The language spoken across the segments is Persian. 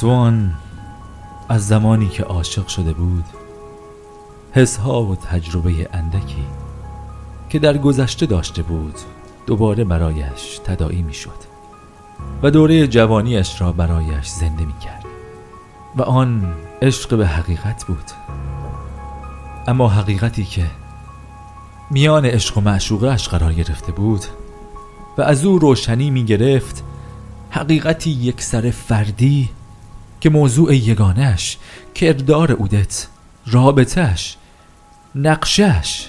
سوان از زمانی که عاشق شده بود حس ها و تجربه اندکی که در گذشته داشته بود دوباره برایش تداعی می شد و دوره جوانیش را برایش زنده می کرد و آن عشق به حقیقت بود. اما حقیقتی که میان عشق و معشوقه قرار گرفته بود و از او روشنی می گرفت حقیقتی یک سر فردی که موضوع یگانش کردار اودت رابطش نقشش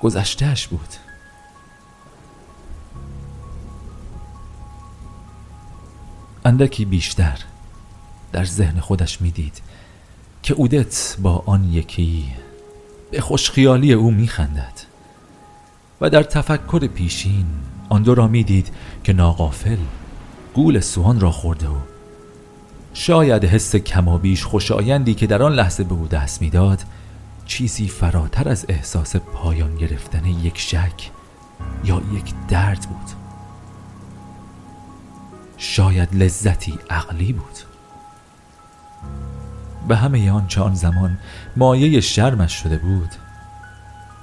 گذشتهش بود. اندکی بیشتر. در ذهن خودش می‌دید که اودت با آن یکی به خوشخیالی او میخندد و در تفکر پیشین آن دو را می‌دید که ناقافل گول سوان را خورده و شاید حس کمابیش خوشایندی که در آن لحظه به او دست می‌داد چیزی فراتر از احساس پایان گرفتن یک شک یا یک درد بود. شاید لذتی عقلی بود. به همه آنچه آن زمان مایه شرمش شده بود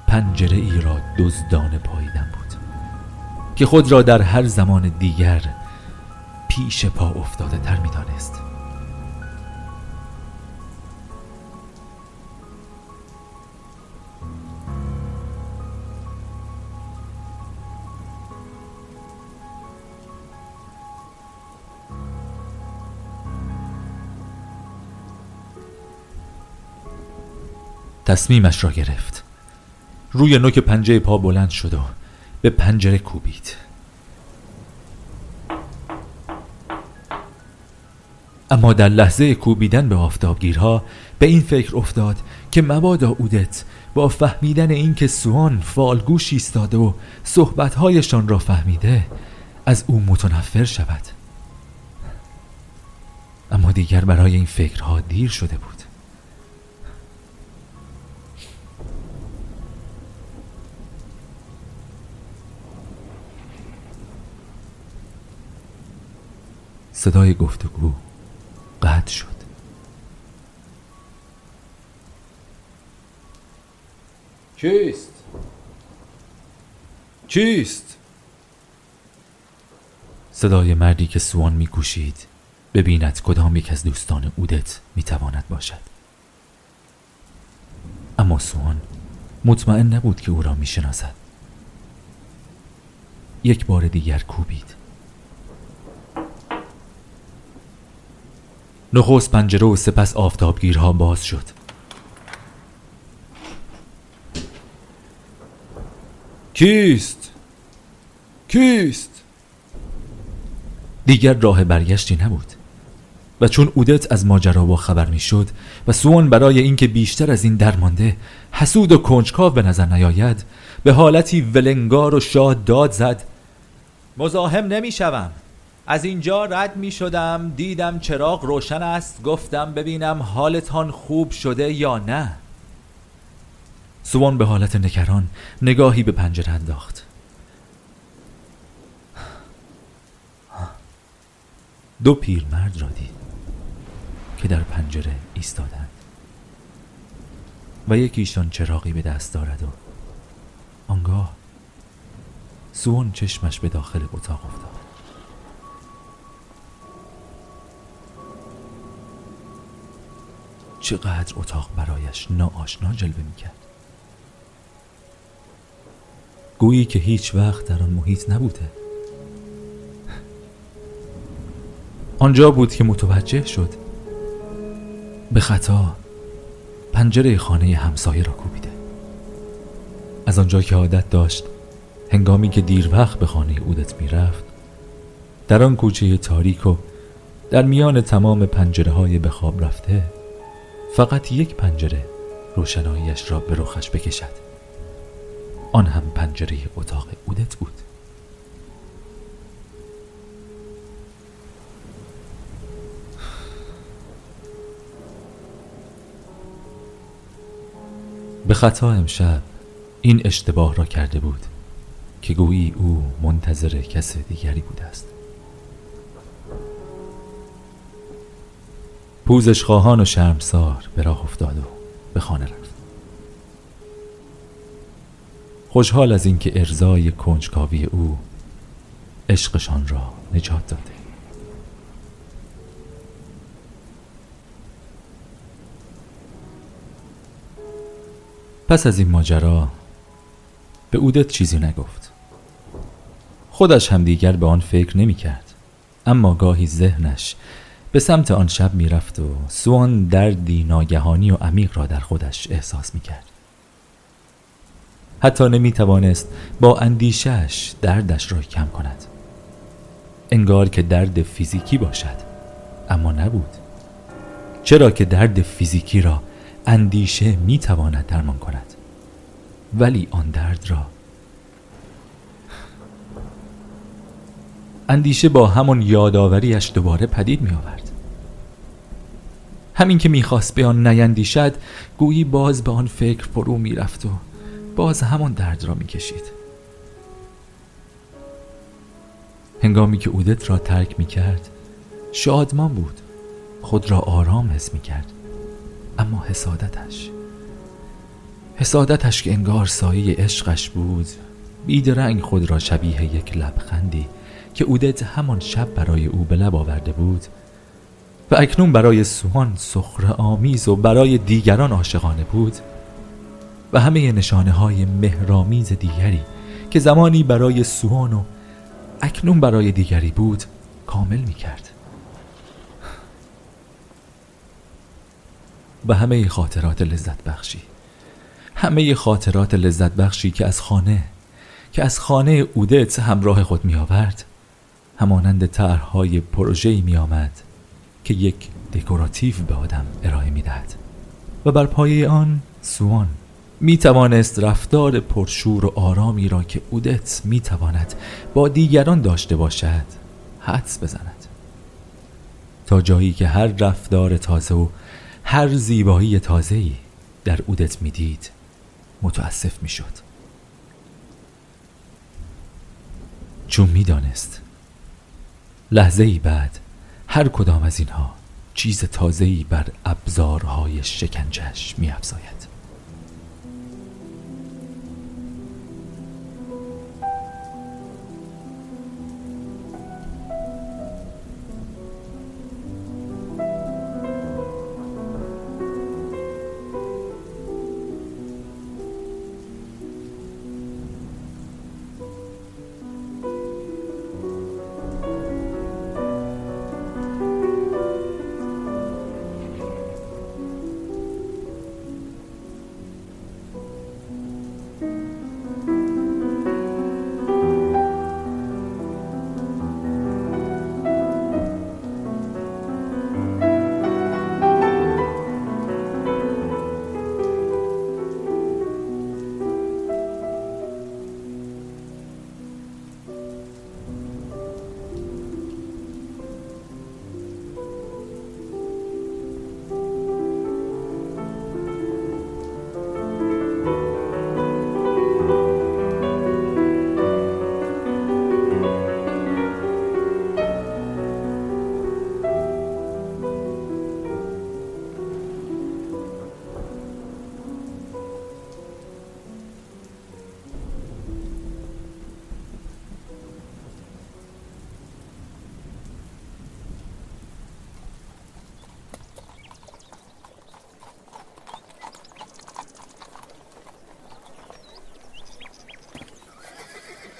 پنجره ای را دزدانه پاییدن بود که خود را در هر زمان دیگر پیش پا افتاده تر می دانست. تصمیمش را گرفت. روی نوک پنجه پا بلند شد و به پنجره کوبید. اما در لحظه کوبیدن به آفتابگیرها به این فکر افتاد که مبادا اودت با فهمیدن اینکه سوان فالگوش ایستاده و صحبتهایشان را فهمیده از او متنفر شود. اما دیگر برای این فکرها دیر شده بود. صدای گفتگو قطع شد کیست؟ کیست؟ صدای مردی که سوان میکوشید ببیند کدام یک از دوستان اودت می‌تواند باشد اما سوان مطمئن نبود که او را می‌شناسد یک بار دیگر کوبید نخست پنجره و سپس آفتابگیرها باز شد کیست؟ کیست؟ دیگر راه برگشتی نبود و چون اودت از ماجرا با خبر می‌شد و سوان برای اینکه بیشتر از این درمانده حسود و کنجکاو به نظر نیاید به حالتی ولنگار و شاد داد زد مزاحم نمی‌شوم از اینجا رد می شدم دیدم چراغ روشن است گفتم ببینم حالتان خوب شده یا نه. سوان به حالت نکران نگاهی به پنجره انداخت. دو پیرمرد را دید که در پنجره ایستادند. و یکیشان چراغی به دست دارد و آنگاه سوان چشمش به داخل اتاق افتاد. چقدر اتاق برایش ناآشنا جلوه می‌کرد. گویی که هیچ وقت در آن محیط نبوده. آنجا بود که متوجه شد به خطا پنجره خانه همسایه را کوبیده. از آنجا که عادت داشت هنگامی که دیر وقت به خانه اودت می‌رفت در آن کوچه تاریک و در میان تمام پنجره های به خواب رفته فقط یک پنجره روشناییش را به رخش بکشد. آن هم پنجره اتاق اودت بود. به خطا امشب این اشتباه را کرده بود که گویی او منتظر کس دیگری بوده است. پوزش خواهان و شرمسار به راه افتاد و به خانه رفت. خوشحال از اینکه ارزای کنجکاوی او عشقشان را نجات داده. پس از این ماجرا به اودت چیزی نگفت. خودش هم دیگر به آن فکر نمی کرد اما گاهی ذهنش به سمت آن شب می رفت و سوان دردی ناگهانی و عمیق را در خودش احساس می کرد حتی نمی توانست با اندیشش دردش را کم کند. انگار که درد فیزیکی باشد اما نبود. چرا که درد فیزیکی را اندیشه می تواند درمان کند؟ ولی آن درد را اندیشه با همان یادآوریش دوباره پدید می آورد همین که می‌خواست به آن نیندیشد گویی باز به آن فکر فرو می‌رفت و باز همان درد را می‌کشید. هنگامی که اودت را ترک می‌کرد شادمان بود خود را آرام حس می‌کرد. اما حسادتش حسادتش که انگار سایه عشقش بود بیدرنگ خود را شبیه یک لبخندی که اودت همان شب برای او به لب آورده بود و اکنون برای سوان سخر آمیز و برای دیگران عاشقانه بود و همه نشانه های مهرامیز دیگری که زمانی برای سوان و اکنون برای دیگری بود کامل می کرد و همه خاطرات لذت بخشی همه خاطرات لذت بخشی که از خانه که از خانه اودت همراه خود می آورد همانند طرحهای پروژه‌ای می آمد که یک دکوراتیو به آدم ارائه می دهد و بر پایه آن سوان می توانست رفتار پرشور و آرامی را که اودت می تواند با دیگران داشته باشد حدس بزند. تا جایی که هر رفتار تازه و هر زیبایی تازه‌ای در اودت می‌دید متاسف می‌شد. چون می‌دانست لحظه ای بعد هر کدام از اینها چیز تازه‌ای بر ابزارهای شکنجش میافزاید.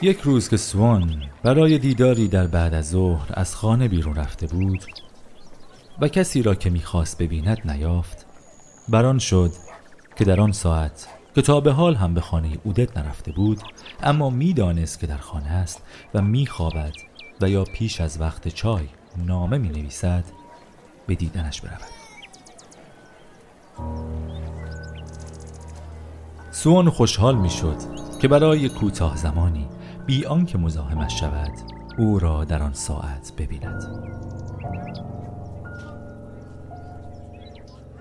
یک روز که سوان برای دیداری در بعد از ظهر از خانه بیرون رفته بود و کسی را که می‌خواست ببیند نیافت بران شد که در آن ساعت که تا به حال هم به خانه اودت نرفته بود اما می‌دانست که در خانه است و میخوابد و یا پیش از وقت چای نامه می نویسد به دیدنش برود. سوان خوشحال می‌شد که برای کوتاه زمانی بی آنکه مزاحمش شود او را در آن ساعت ببیند.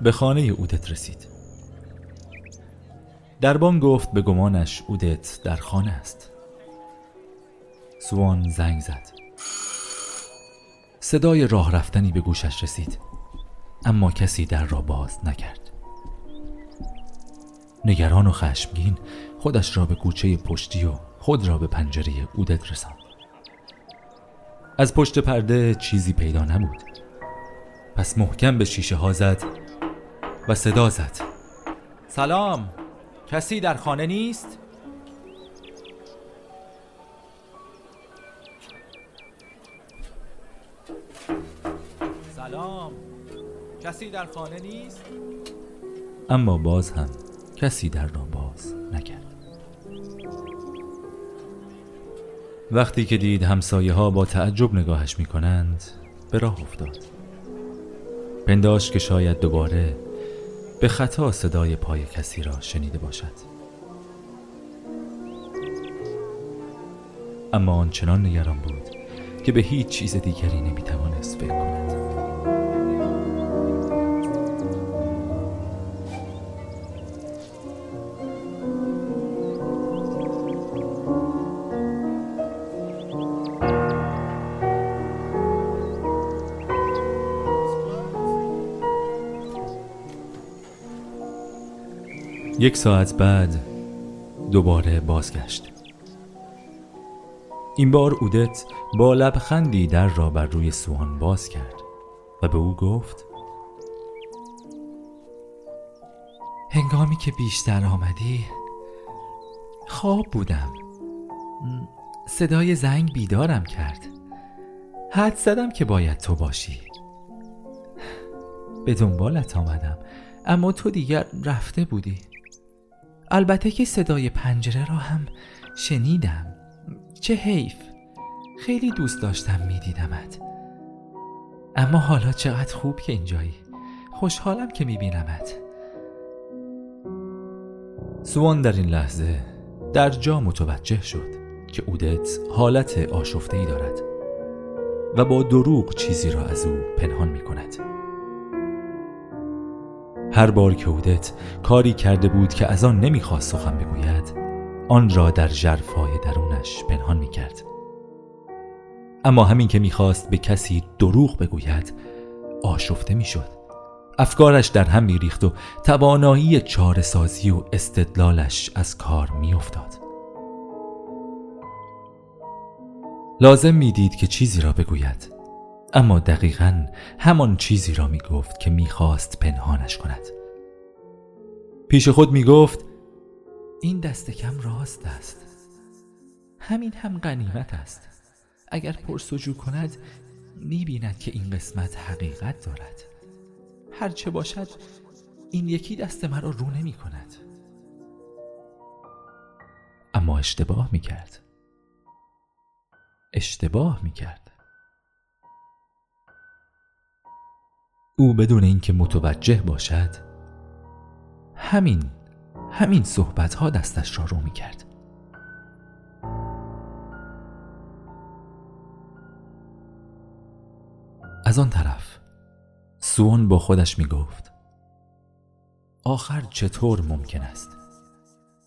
به خانه اودت رسید. دربان گفت به گمانش اودت در خانه است. سوان زنگ زد. صدای راه رفتنی به گوشش رسید اما کسی در را باز نکرد. نگران و خشمگین خودش را به کوچه پشتی و خود را به پنجره اودت رساند از پشت پرده چیزی پیدا نبود پس محکم به شیشه ها زد و صدا زد سلام کسی در خانه نیست؟ سلام کسی در خانه نیست؟ اما باز هم کسی در را باز نکرد وقتی که دید همسایه ها با تعجب نگاهش می کنند به راه افتاد. پنداش که شاید دوباره به خطا صدای پای کسی را شنیده باشد. اما آنچنان نگران بود که به هیچ چیز دیگری نمی توانست فکر کند. یک ساعت بعد دوباره بازگشت. این بار اودت با لبخندی در را بر روی سوان باز کرد و به او گفت هنگامی که بیشتر آمدی خواب بودم. صدای زنگ بیدارم کرد. حد زدم که باید تو باشی. به دنبالت آمدم اما تو دیگر رفته بودی. البته که صدای پنجره را هم شنیدم. چه حیف. خیلی دوست داشتم میدیدمت. اما حالا چقدر خوب که اینجایی. خوشحالم که میبینمت. سوان در این لحظه در جا متوجه شد که اودت حالت آشفته ای دارد و با دروغ چیزی را از او پنهان می کند هر بار که اودت کاری کرده بود که از آن نمی‌خواست سخن بگوید آن را در جرفای درونش پنهان می‌کرد. اما همین که می‌خواست به کسی دروغ بگوید آشفته می‌شد. افکارش در هم میریخت و توانایی چاره سازی و استدلالش از کار میافتاد. لازم می‌دید که چیزی را بگوید. اما دقیقا همان چیزی را می گفت که می‌خواست پنهانش کند. پیش خود می گفت این دست کم راست است. همین هم غنیمت است. اگر پرسجو کند بیند که این قسمت حقیقت دارد. هرچه باشد این یکی دست مرا رو نمی کند. اما اشتباه می کرد اشتباه می کرد او بدون اینکه متوجه باشد همین همین صحبت ها دستش را رو می کرد از آن طرف سوان با خودش می گفت آخر چطور ممکن است؟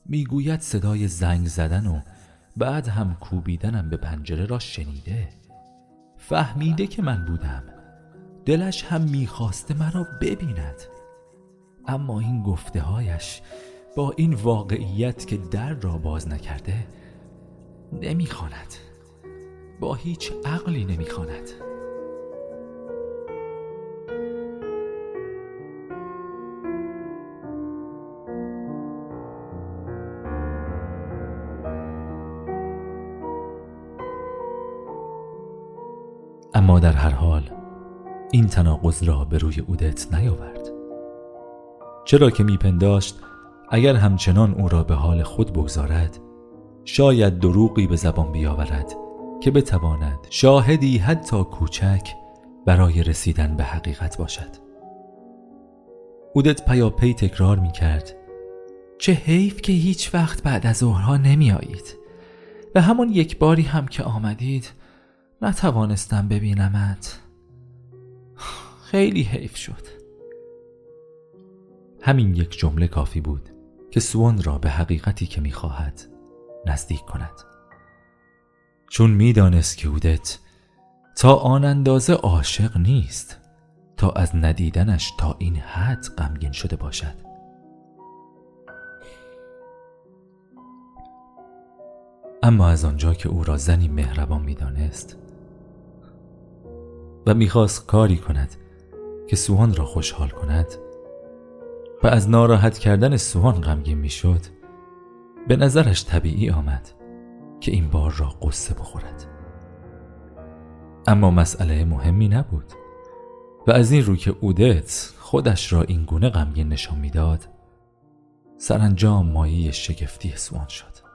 می‌گوید صدای زنگ زدن و بعد هم کوبیدنم به پنجره را شنیده فهمیده که من بودم. دلش هم می‌خواسته مرا ببیند. اما این گفته هایش با این واقعیت که در را باز نکرده نمی‌خواند. با هیچ عقلی نمی‌خواند. اما در هر حال این تناقض را به روی اودت نیاورد. چرا که میپنداشت اگر همچنان او را به حال خود بگذارد شاید دروغی به زبان بیاورد که بتواند شاهدی حتی کوچک برای رسیدن به حقیقت باشد. اودت پیاپی تکرار می کرد چه حیف که هیچ وقت بعد از ظهرها نمی آیید و همون یک باری هم که آمدید نتوانستم ببینمت. خیلی حیف شد. همین یک جمله کافی بود که سوان را به حقیقتی که می‌خواهد نزدیک کند. چون می‌دانست که اودت تا آن اندازه عاشق نیست تا از ندیدنش تا این حد غمگین شده باشد. اما از آنجا که او را زنی مهربان می‌دانست و می‌خواست کاری کند که سوهان را خوشحال کند و از ناراحت کردن سوهان غمگین می‌شد به نظرش طبیعی آمد که این بار را قصه بخورد. اما مسئله مهمی نبود و از این رو که اودت خودش را این گونه غمگین نشان می‌داد سرانجام مایه شگفتی سوان شد.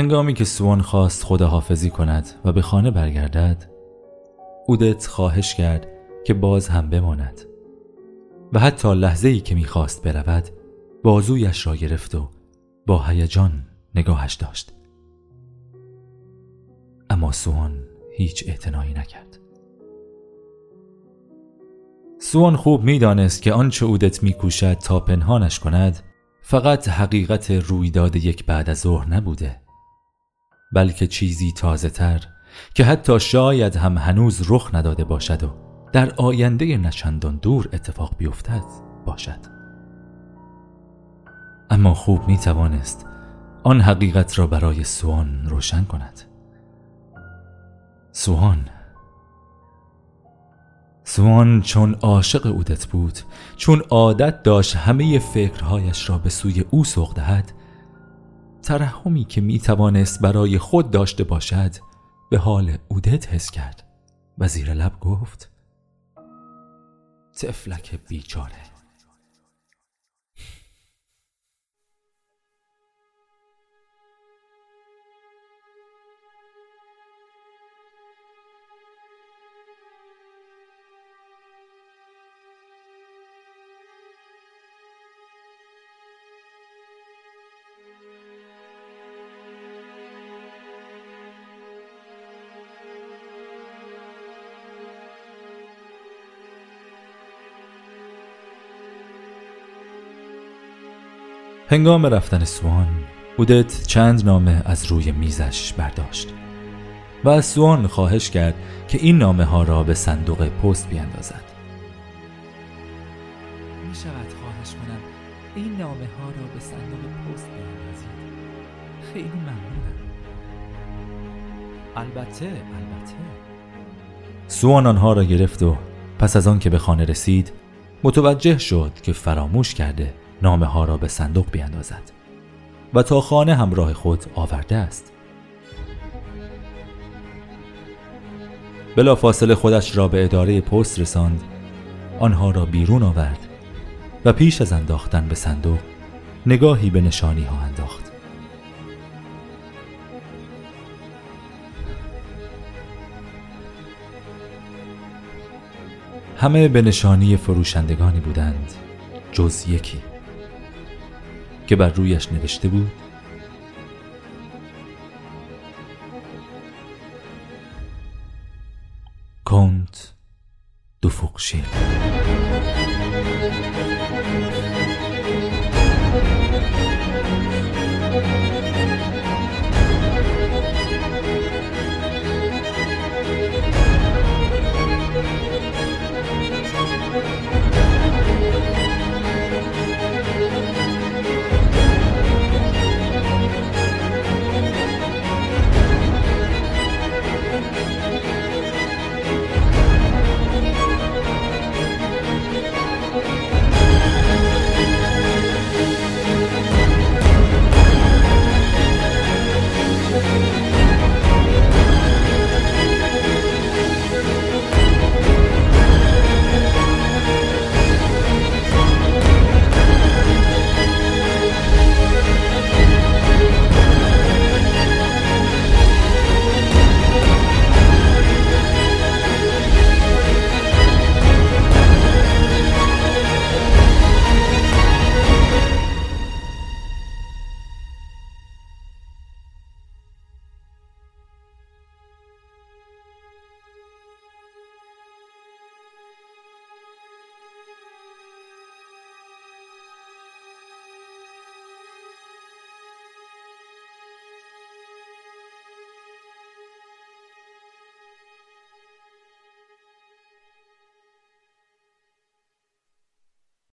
هنگامی که سوان خواست خداحافظی کند و به خانه برگردد اودت خواهش کرد که باز هم بماند و حتی لحظه ای که می‌خواست برود بازویش را گرفت و با هیجان نگاهش داشت. اما سوان هیچ اعتنایی نکرد. سوان خوب می‌دانست که آنچه اودت میکوشد تا پنهانش کند فقط حقیقت رویداد یک بعد از ظهر نبوده. بلکه چیزی تازه تر که حتی شاید هم هنوز رخ نداده باشد و در آینده نچندان دور اتفاق بیفتد باشد. اما خوب می توانست آن حقیقت را برای سوان روشن کند. سوان سوان چون عاشق اودت بود چون عادت داشت همه فکرهایش را به سوی او سوق دهد ترحمی که می توانست برای خود داشته باشد به حال اودت حس کرد و زیر لب گفت تفلک بیچاره. هنگام رفتن سوان بودت چند نامه از روی میزش برداشت. و از سوان خواهش کرد که این نامه ها را به صندوق پست بیاندازد. می شود خواهش کنم این نامه ها را به صندوق پست بیاندازید. خیلی ممنونم. البته البته. سوان آنها را گرفت و پس از آن که به خانه رسید متوجه شد که فراموش کرده نامه ها را به صندوق بیاندازد و تا خانه همراه خود آورده است. بلا فاصله خودش را به اداره پست رساند آنها را بیرون آورد و پیش از انداختن به صندوق نگاهی به نشانی ها انداخت. همه به نشانی فروشندگانی بودند جز یکی. که بر رویش نوشته بود